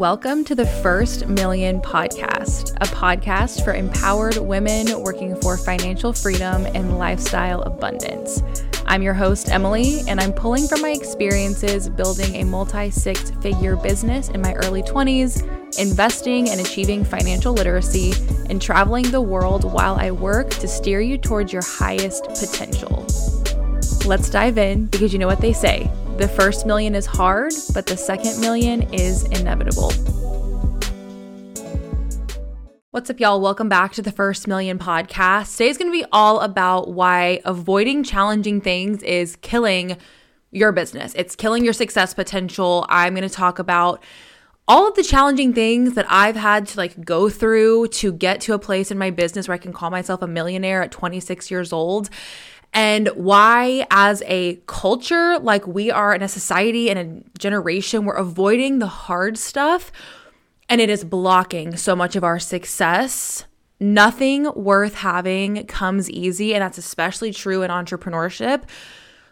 Welcome to the First Million Podcast, a podcast for empowered women working for financial freedom and lifestyle abundance. I'm your host, Emily, and I'm pulling from my experiences building a multi six figure business in my early 20s, investing and achieving financial literacy, and traveling the world while I work to steer you towards your highest potential. Let's dive in because you know what they say the first million is hard, but the second million is inevitable. What's up, y'all? Welcome back to the First Million podcast. Today's going to be all about why avoiding challenging things is killing your business. It's killing your success potential. I'm going to talk about all of the challenging things that I've had to like go through to get to a place in my business where I can call myself a millionaire at 26 years old and why, as a culture, like we are in a society and a generation, we're avoiding the hard stuff and it is blocking so much of our success. Nothing worth having comes easy, and that's especially true in entrepreneurship.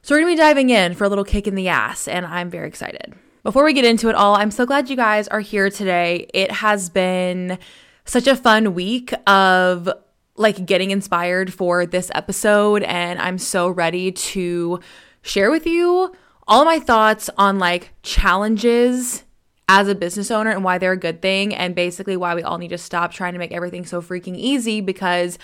So, we're gonna be diving in for a little kick in the ass, and I'm very excited. Before we get into it all, I'm so glad you guys are here today. It has been such a fun week of like getting inspired for this episode, and I'm so ready to share with you all my thoughts on like challenges as a business owner and why they're a good thing, and basically why we all need to stop trying to make everything so freaking easy because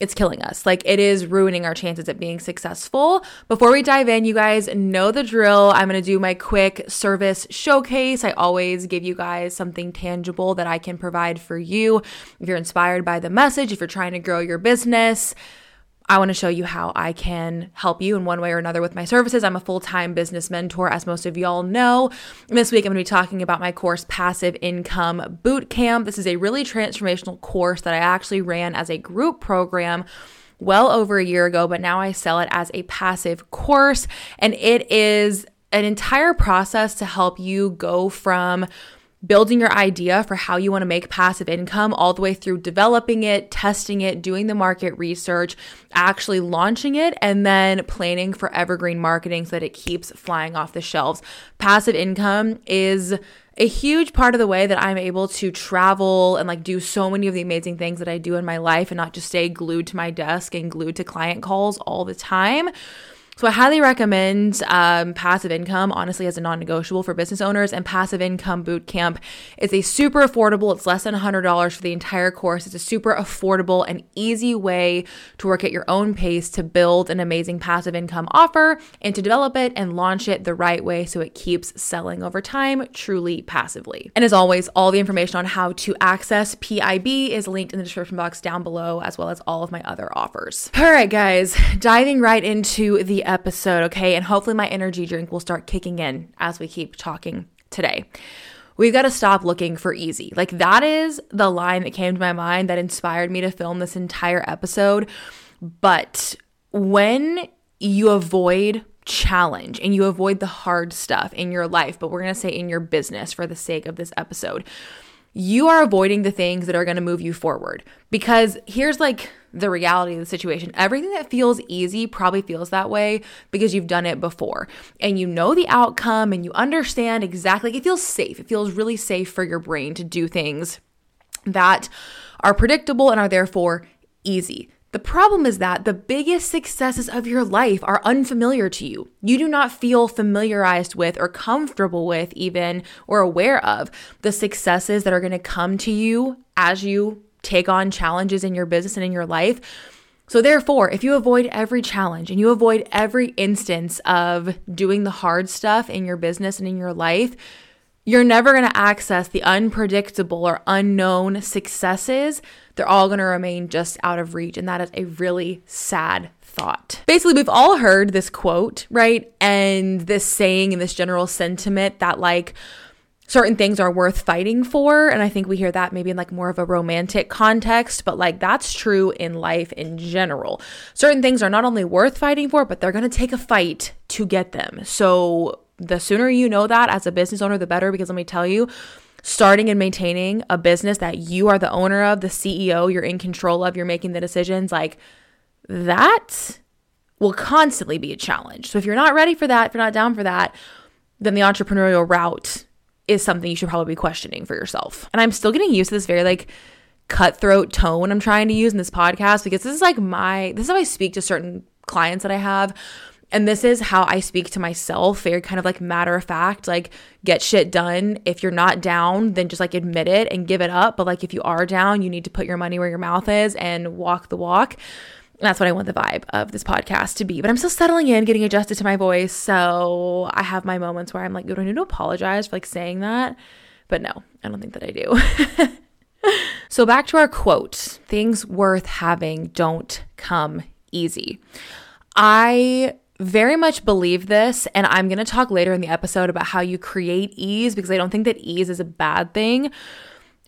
it's killing us. Like it is ruining our chances at being successful. Before we dive in, you guys know the drill. I'm going to do my quick service showcase. I always give you guys something tangible that I can provide for you. If you're inspired by the message, if you're trying to grow your business, I want to show you how I can help you in one way or another with my services. I'm a full time business mentor, as most of y'all know. This week, I'm going to be talking about my course, Passive Income Bootcamp. This is a really transformational course that I actually ran as a group program well over a year ago, but now I sell it as a passive course. And it is an entire process to help you go from building your idea for how you want to make passive income all the way through developing it, testing it, doing the market research, actually launching it, and then planning for evergreen marketing so that it keeps flying off the shelves. Passive income is a huge part of the way that I'm able to travel and like do so many of the amazing things that I do in my life and not just stay glued to my desk and glued to client calls all the time. So I highly recommend um, passive income, honestly, as a non-negotiable for business owners. And passive income bootcamp is a super affordable. It's less than $100 for the entire course. It's a super affordable and easy way to work at your own pace to build an amazing passive income offer and to develop it and launch it the right way so it keeps selling over time, truly passively. And as always, all the information on how to access PIB is linked in the description box down below, as well as all of my other offers. All right, guys, diving right into the episode, okay? And hopefully my energy drink will start kicking in as we keep talking today. We've got to stop looking for easy. Like, that is the line that came to my mind that inspired me to film this entire episode. But when you avoid challenge and you avoid the hard stuff in your life, but we're going to say in your business for the sake of this episode, you are avoiding the things that are going to move you forward. Because here's like the reality of the situation. Everything that feels easy probably feels that way because you've done it before and you know the outcome and you understand exactly. It feels safe. It feels really safe for your brain to do things that are predictable and are therefore easy. The problem is that the biggest successes of your life are unfamiliar to you. You do not feel familiarized with or comfortable with, even or aware of the successes that are going to come to you as you take on challenges in your business and in your life. So, therefore, if you avoid every challenge and you avoid every instance of doing the hard stuff in your business and in your life, you're never going to access the unpredictable or unknown successes. They're all going to remain just out of reach. And that is a really sad thought. Basically, we've all heard this quote, right? And this saying and this general sentiment that, like, certain things are worth fighting for. And I think we hear that maybe in like more of a romantic context, but like that's true in life in general. Certain things are not only worth fighting for, but they're going to take a fight to get them. So the sooner you know that as a business owner, the better, because let me tell you, starting and maintaining a business that you are the owner of, the CEO, you're in control of, you're making the decisions, like that will constantly be a challenge. So if you're not ready for that, if you're not down for that, then the entrepreneurial route is something you should probably be questioning for yourself. And I'm still getting used to this very like cutthroat tone I'm trying to use in this podcast because this is like my this is how I speak to certain clients that I have. And this is how I speak to myself, very kind of like matter of fact, like get shit done. If you're not down, then just like admit it and give it up. But like if you are down, you need to put your money where your mouth is and walk the walk. And that's what I want the vibe of this podcast to be. But I'm still settling in, getting adjusted to my voice. So I have my moments where I'm like, you don't need to apologize for like saying that. But no, I don't think that I do. so back to our quote things worth having don't come easy. I very much believe this, and I'm going to talk later in the episode about how you create ease because I don't think that ease is a bad thing.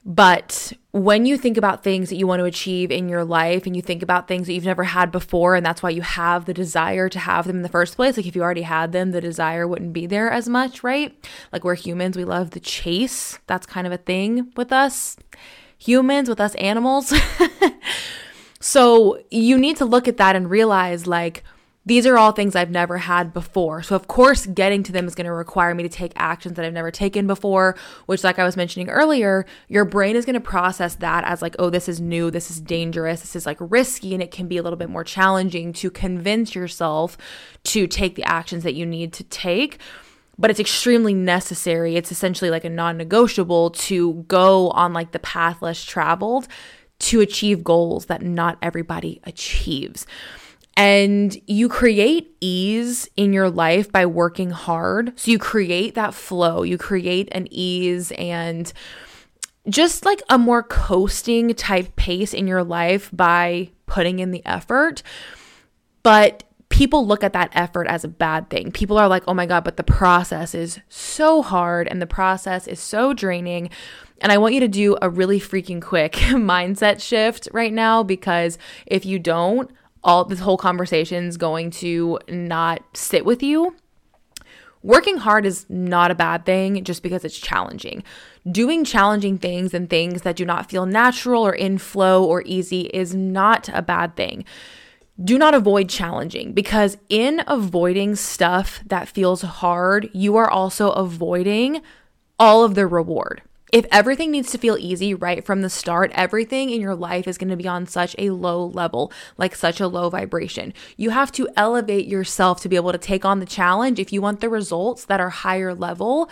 But when you think about things that you want to achieve in your life and you think about things that you've never had before, and that's why you have the desire to have them in the first place, like if you already had them, the desire wouldn't be there as much, right? Like we're humans, we love the chase. That's kind of a thing with us humans, with us animals. so you need to look at that and realize, like, these are all things I've never had before. So, of course, getting to them is going to require me to take actions that I've never taken before, which, like I was mentioning earlier, your brain is going to process that as like, oh, this is new, this is dangerous, this is like risky, and it can be a little bit more challenging to convince yourself to take the actions that you need to take. But it's extremely necessary. It's essentially like a non negotiable to go on like the path less traveled to achieve goals that not everybody achieves. And you create ease in your life by working hard. So you create that flow, you create an ease and just like a more coasting type pace in your life by putting in the effort. But people look at that effort as a bad thing. People are like, oh my God, but the process is so hard and the process is so draining. And I want you to do a really freaking quick mindset shift right now because if you don't, all this whole conversation is going to not sit with you. Working hard is not a bad thing just because it's challenging. Doing challenging things and things that do not feel natural or in flow or easy is not a bad thing. Do not avoid challenging because in avoiding stuff that feels hard, you are also avoiding all of the reward if everything needs to feel easy right from the start, everything in your life is going to be on such a low level, like such a low vibration. You have to elevate yourself to be able to take on the challenge. If you want the results that are higher level,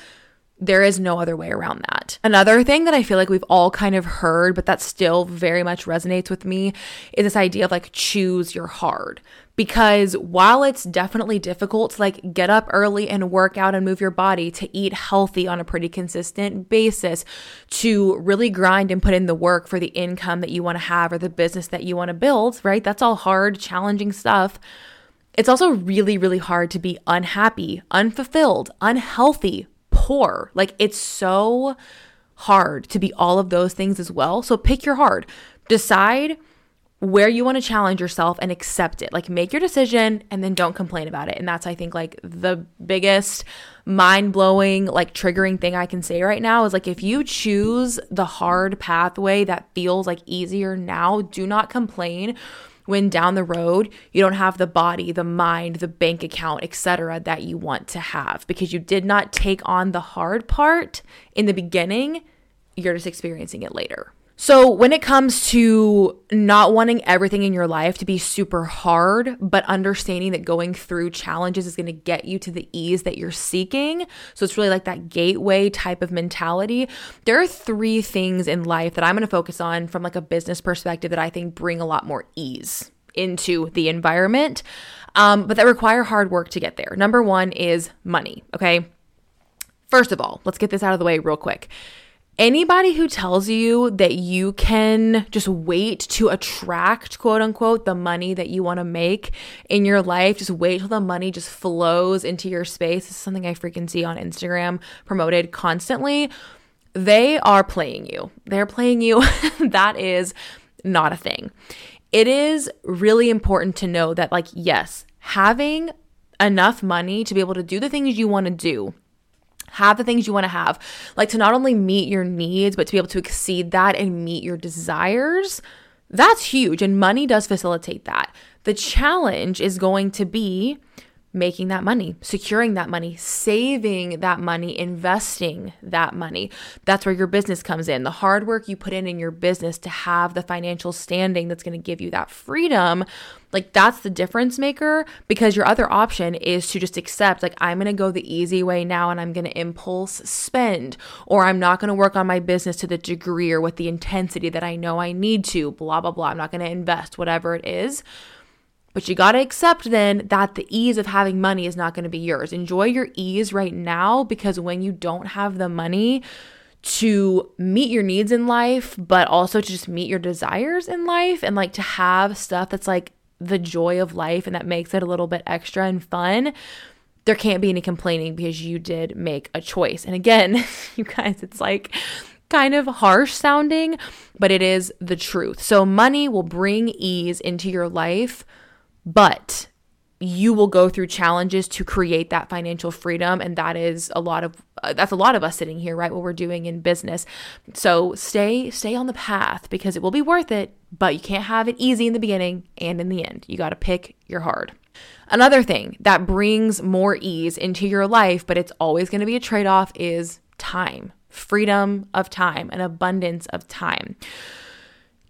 there is no other way around that. Another thing that I feel like we've all kind of heard, but that still very much resonates with me, is this idea of like choose your hard because while it's definitely difficult to like get up early and work out and move your body to eat healthy on a pretty consistent basis to really grind and put in the work for the income that you want to have or the business that you want to build right that's all hard challenging stuff it's also really really hard to be unhappy unfulfilled unhealthy poor like it's so hard to be all of those things as well so pick your hard decide where you want to challenge yourself and accept it. Like make your decision and then don't complain about it. And that's I think like the biggest mind-blowing like triggering thing I can say right now is like if you choose the hard pathway that feels like easier now, do not complain when down the road you don't have the body, the mind, the bank account, etc. that you want to have because you did not take on the hard part in the beginning, you're just experiencing it later. So, when it comes to not wanting everything in your life to be super hard, but understanding that going through challenges is going to get you to the ease that you're seeking. So, it's really like that gateway type of mentality. There are three things in life that I'm going to focus on from like a business perspective that I think bring a lot more ease into the environment, um, but that require hard work to get there. Number one is money. Okay. First of all, let's get this out of the way real quick anybody who tells you that you can just wait to attract quote unquote the money that you want to make in your life just wait till the money just flows into your space this is something i freaking see on instagram promoted constantly they are playing you. They're playing you. That is not a thing. It is really important to know that like yes having enough money to be able to do the things you want to do have the things you want to have, like to not only meet your needs, but to be able to exceed that and meet your desires. That's huge. And money does facilitate that. The challenge is going to be making that money, securing that money, saving that money, investing that money. That's where your business comes in. The hard work you put in in your business to have the financial standing that's going to give you that freedom, like that's the difference maker because your other option is to just accept like I'm going to go the easy way now and I'm going to impulse spend or I'm not going to work on my business to the degree or with the intensity that I know I need to, blah blah blah. I'm not going to invest whatever it is but you got to accept then that the ease of having money is not going to be yours. Enjoy your ease right now because when you don't have the money to meet your needs in life, but also to just meet your desires in life and like to have stuff that's like the joy of life and that makes it a little bit extra and fun, there can't be any complaining because you did make a choice. And again, you guys, it's like kind of harsh sounding, but it is the truth. So money will bring ease into your life but you will go through challenges to create that financial freedom and that is a lot of uh, that's a lot of us sitting here right what we're doing in business. So stay stay on the path because it will be worth it but you can't have it easy in the beginning and in the end. You got to pick your hard. Another thing that brings more ease into your life but it's always going to be a trade-off is time. Freedom of time an abundance of time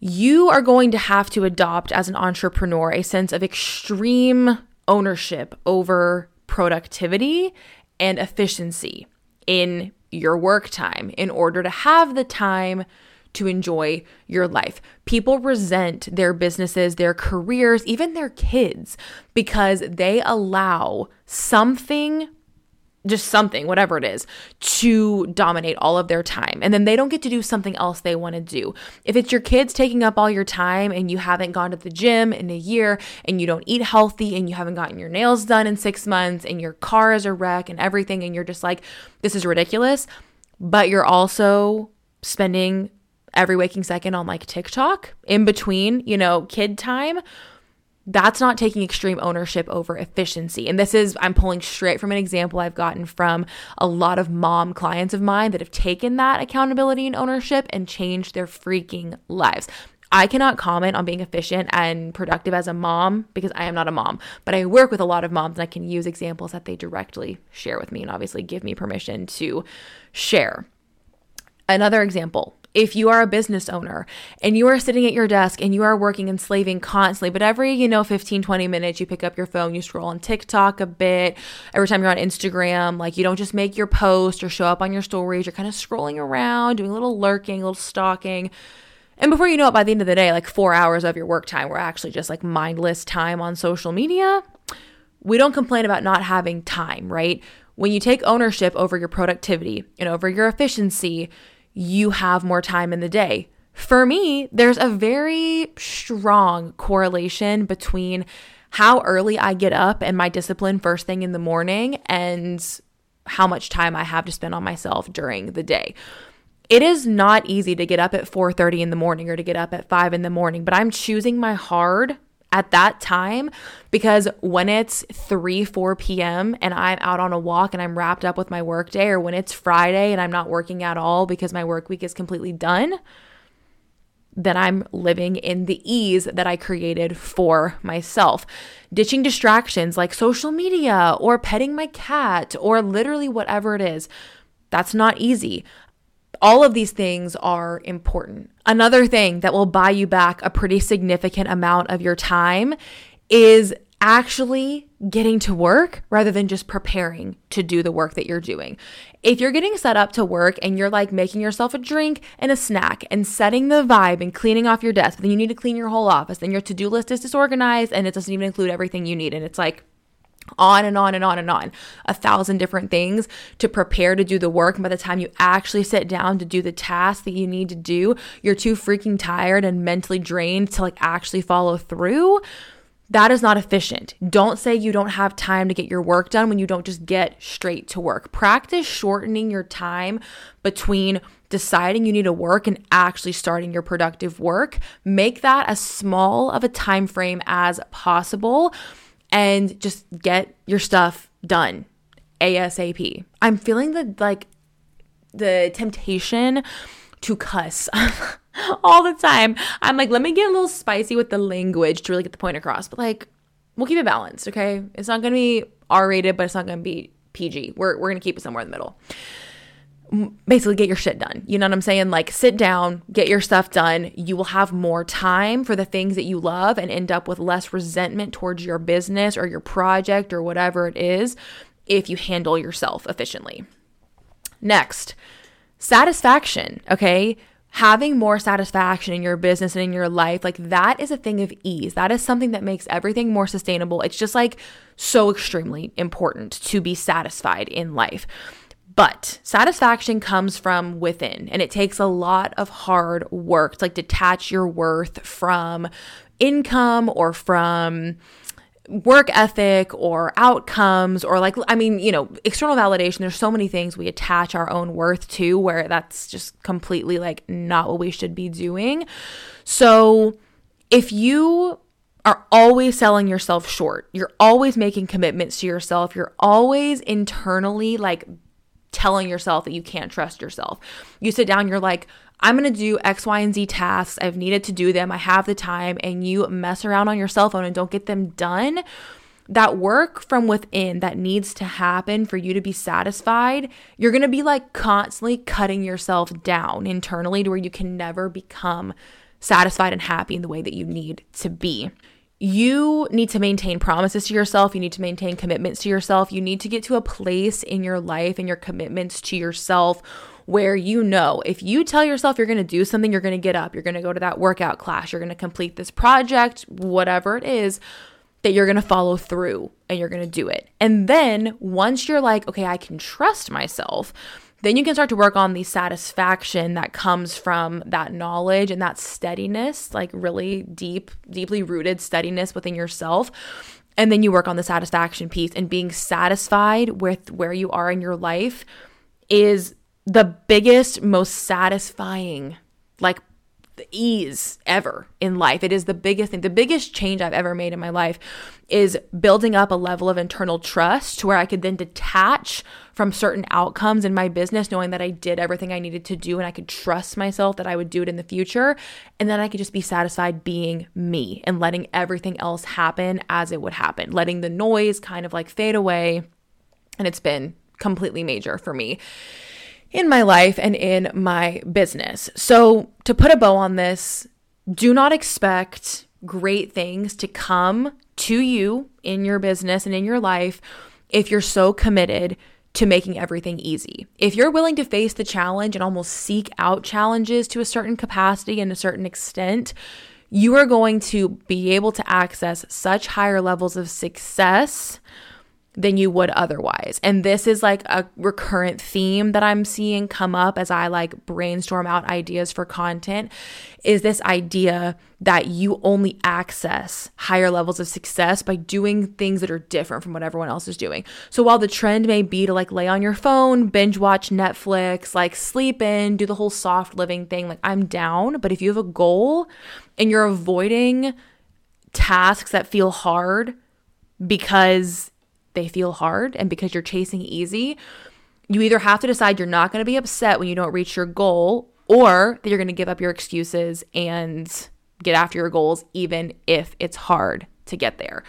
you are going to have to adopt as an entrepreneur a sense of extreme ownership over productivity and efficiency in your work time in order to have the time to enjoy your life. People resent their businesses, their careers, even their kids because they allow something just something, whatever it is, to dominate all of their time. And then they don't get to do something else they want to do. If it's your kids taking up all your time and you haven't gone to the gym in a year and you don't eat healthy and you haven't gotten your nails done in six months and your car is a wreck and everything, and you're just like, this is ridiculous, but you're also spending every waking second on like TikTok in between, you know, kid time that's not taking extreme ownership over efficiency. And this is, I'm pulling straight from an example I've gotten from a lot of mom clients of mine that have taken that accountability and ownership and changed their freaking lives. I cannot comment on being efficient and productive as a mom because I am not a mom, but I work with a lot of moms and I can use examples that they directly share with me and obviously give me permission to share. Another example if you are a business owner and you are sitting at your desk and you are working and slaving constantly, but every, you know, 15, 20 minutes, you pick up your phone, you scroll on TikTok a bit. Every time you're on Instagram, like you don't just make your post or show up on your stories, you're kind of scrolling around, doing a little lurking, a little stalking. And before you know it, by the end of the day, like four hours of your work time were actually just like mindless time on social media. We don't complain about not having time, right? When you take ownership over your productivity and over your efficiency, you have more time in the day. For me, there's a very strong correlation between how early I get up and my discipline first thing in the morning and how much time I have to spend on myself during the day. It is not easy to get up at 4:30 in the morning or to get up at 5 in the morning, but I'm choosing my hard at that time because when it's 3 4 p.m and i'm out on a walk and i'm wrapped up with my work day or when it's friday and i'm not working at all because my work week is completely done then i'm living in the ease that i created for myself. Ditching distractions like social media or petting my cat or literally whatever it is that's not easy all of these things are important. Another thing that will buy you back a pretty significant amount of your time is actually getting to work rather than just preparing to do the work that you're doing. If you're getting set up to work and you're like making yourself a drink and a snack and setting the vibe and cleaning off your desk, then you need to clean your whole office, then your to do list is disorganized and it doesn't even include everything you need. And it's like, on and on and on and on a thousand different things to prepare to do the work and by the time you actually sit down to do the task that you need to do you're too freaking tired and mentally drained to like actually follow through that is not efficient. Don't say you don't have time to get your work done when you don't just get straight to work. Practice shortening your time between deciding you need to work and actually starting your productive work. Make that as small of a time frame as possible and just get your stuff done ASAP. I'm feeling the like the temptation to cuss all the time. I'm like, let me get a little spicy with the language to really get the point across. But like, we'll keep it balanced, okay? It's not to be R rated, but it's not to be PG. We're, we're to keep it somewhere in the middle. Basically, get your shit done. You know what I'm saying? Like, sit down, get your stuff done. You will have more time for the things that you love and end up with less resentment towards your business or your project or whatever it is if you handle yourself efficiently. Next, satisfaction, okay? having more satisfaction in your business and in your life, like that is a thing of ease. That is something that makes everything more sustainable. It's just like so extremely important to be satisfied in life. But satisfaction comes from within, and it takes a lot of hard work to like detach your worth from income or from work ethic or outcomes or like i mean you know external validation there's so many things we attach our own worth to where that's just completely like not what we should be doing. So if you are always selling yourself short you're always making commitments to yourself you're always internally like telling yourself that you can't trust yourself you sit down you're like I'm going to do X, Y, and Z tasks. I've needed to do them. I have the time, and you mess around on your cell phone and don't get them done. That work from within that needs to happen for you to be satisfied, you're going to be like constantly cutting yourself down internally to where you can never become satisfied and happy in the way that you need to be you need to maintain promises to yourself. You need to maintain commitments to yourself. You need to get to a place in your life and your commitments to yourself where you know if you tell yourself you're going to do something, you're going to get up, you're going to go to that workout class, you're going to complete this project, whatever it is, that you're going to follow through and you're going to do it. And then once you're like, okay, I can trust myself, then you can start to work on the satisfaction that comes from that knowledge and that steadiness, like really deep, deeply rooted steadiness within yourself. And then you work on the satisfaction piece and being satisfied with where you are in your life is the biggest, most satisfying, like ease ever in life. It is the biggest thing. The biggest change I've ever made in my life is building up a level of internal trust to where I could then detach from certain outcomes in my business, knowing that I did everything I needed to do and I could trust myself that I would do it in the future. And then I could just be satisfied being me and letting everything else happen as it would happen, letting the noise kind of like fade away. And it's been completely major for me in my life and in my business. So, to put a bow on this, do not expect great things to come to you in your business and in your life if you're so committed to making everything easy. If you're willing to face the challenge and almost seek out challenges to a certain capacity and a certain extent, you are going to be able to access such higher levels of success than you would otherwise. And this is like a recurrent theme that I'm seeing come up as I like brainstorm out ideas for content is this idea that you only access higher levels of success by doing things that are different from what everyone else is doing. So while the trend may be to like lay on your phone, binge watch Netflix, like sleep in, do the whole soft living thing, like I'm down, but if you have a goal and you're avoiding tasks that feel hard because they feel hard and because you're chasing easy, you either have to decide you're not going to be upset when you don't reach your goal or that you're going to give up your excuses and get after your goals, even if it's hard to get there.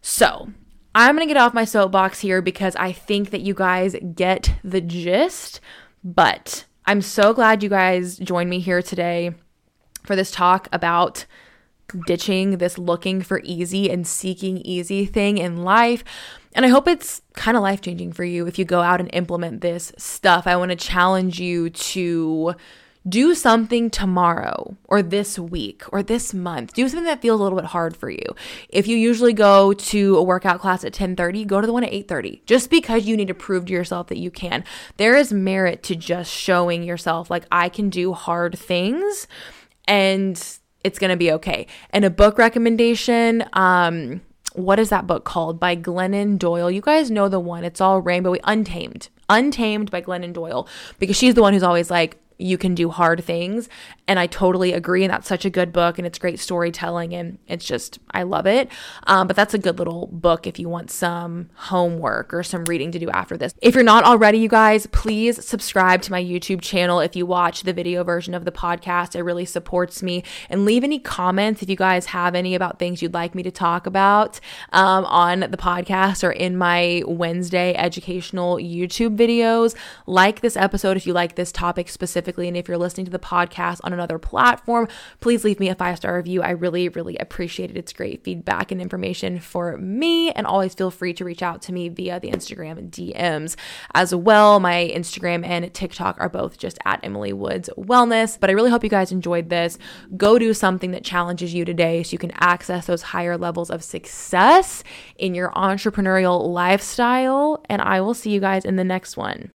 So, I'm going to get off my soapbox here because I think that you guys get the gist. But I'm so glad you guys joined me here today for this talk about ditching this looking for easy and seeking easy thing in life. And I hope it's kind of life changing for you if you go out and implement this stuff. I want to challenge you to do something tomorrow or this week or this month. Do something that feels a little bit hard for you. If you usually go to a workout class at 10:30, go to the one at 8:30. Just because you need to prove to yourself that you can. There is merit to just showing yourself like I can do hard things and it's going to be okay. And a book recommendation um what is that book called by Glennon Doyle? You guys know the one. It's all rainbowy, Untamed. Untamed by Glennon Doyle because she's the one who's always like you can do hard things. And I totally agree. And that's such a good book and it's great storytelling. And it's just, I love it. Um, but that's a good little book if you want some homework or some reading to do after this. If you're not already, you guys, please subscribe to my YouTube channel. If you watch the video version of the podcast, it really supports me. And leave any comments if you guys have any about things you'd like me to talk about um, on the podcast or in my Wednesday educational YouTube videos. Like this episode if you like this topic specifically. And if you're listening to the podcast on another platform, please leave me a five star review. I really, really appreciate it. It's great feedback and information for me. And always feel free to reach out to me via the Instagram DMs as well. My Instagram and TikTok are both just at Emily Woods Wellness. But I really hope you guys enjoyed this. Go do something that challenges you today so you can access those higher levels of success in your entrepreneurial lifestyle. And I will see you guys in the next one.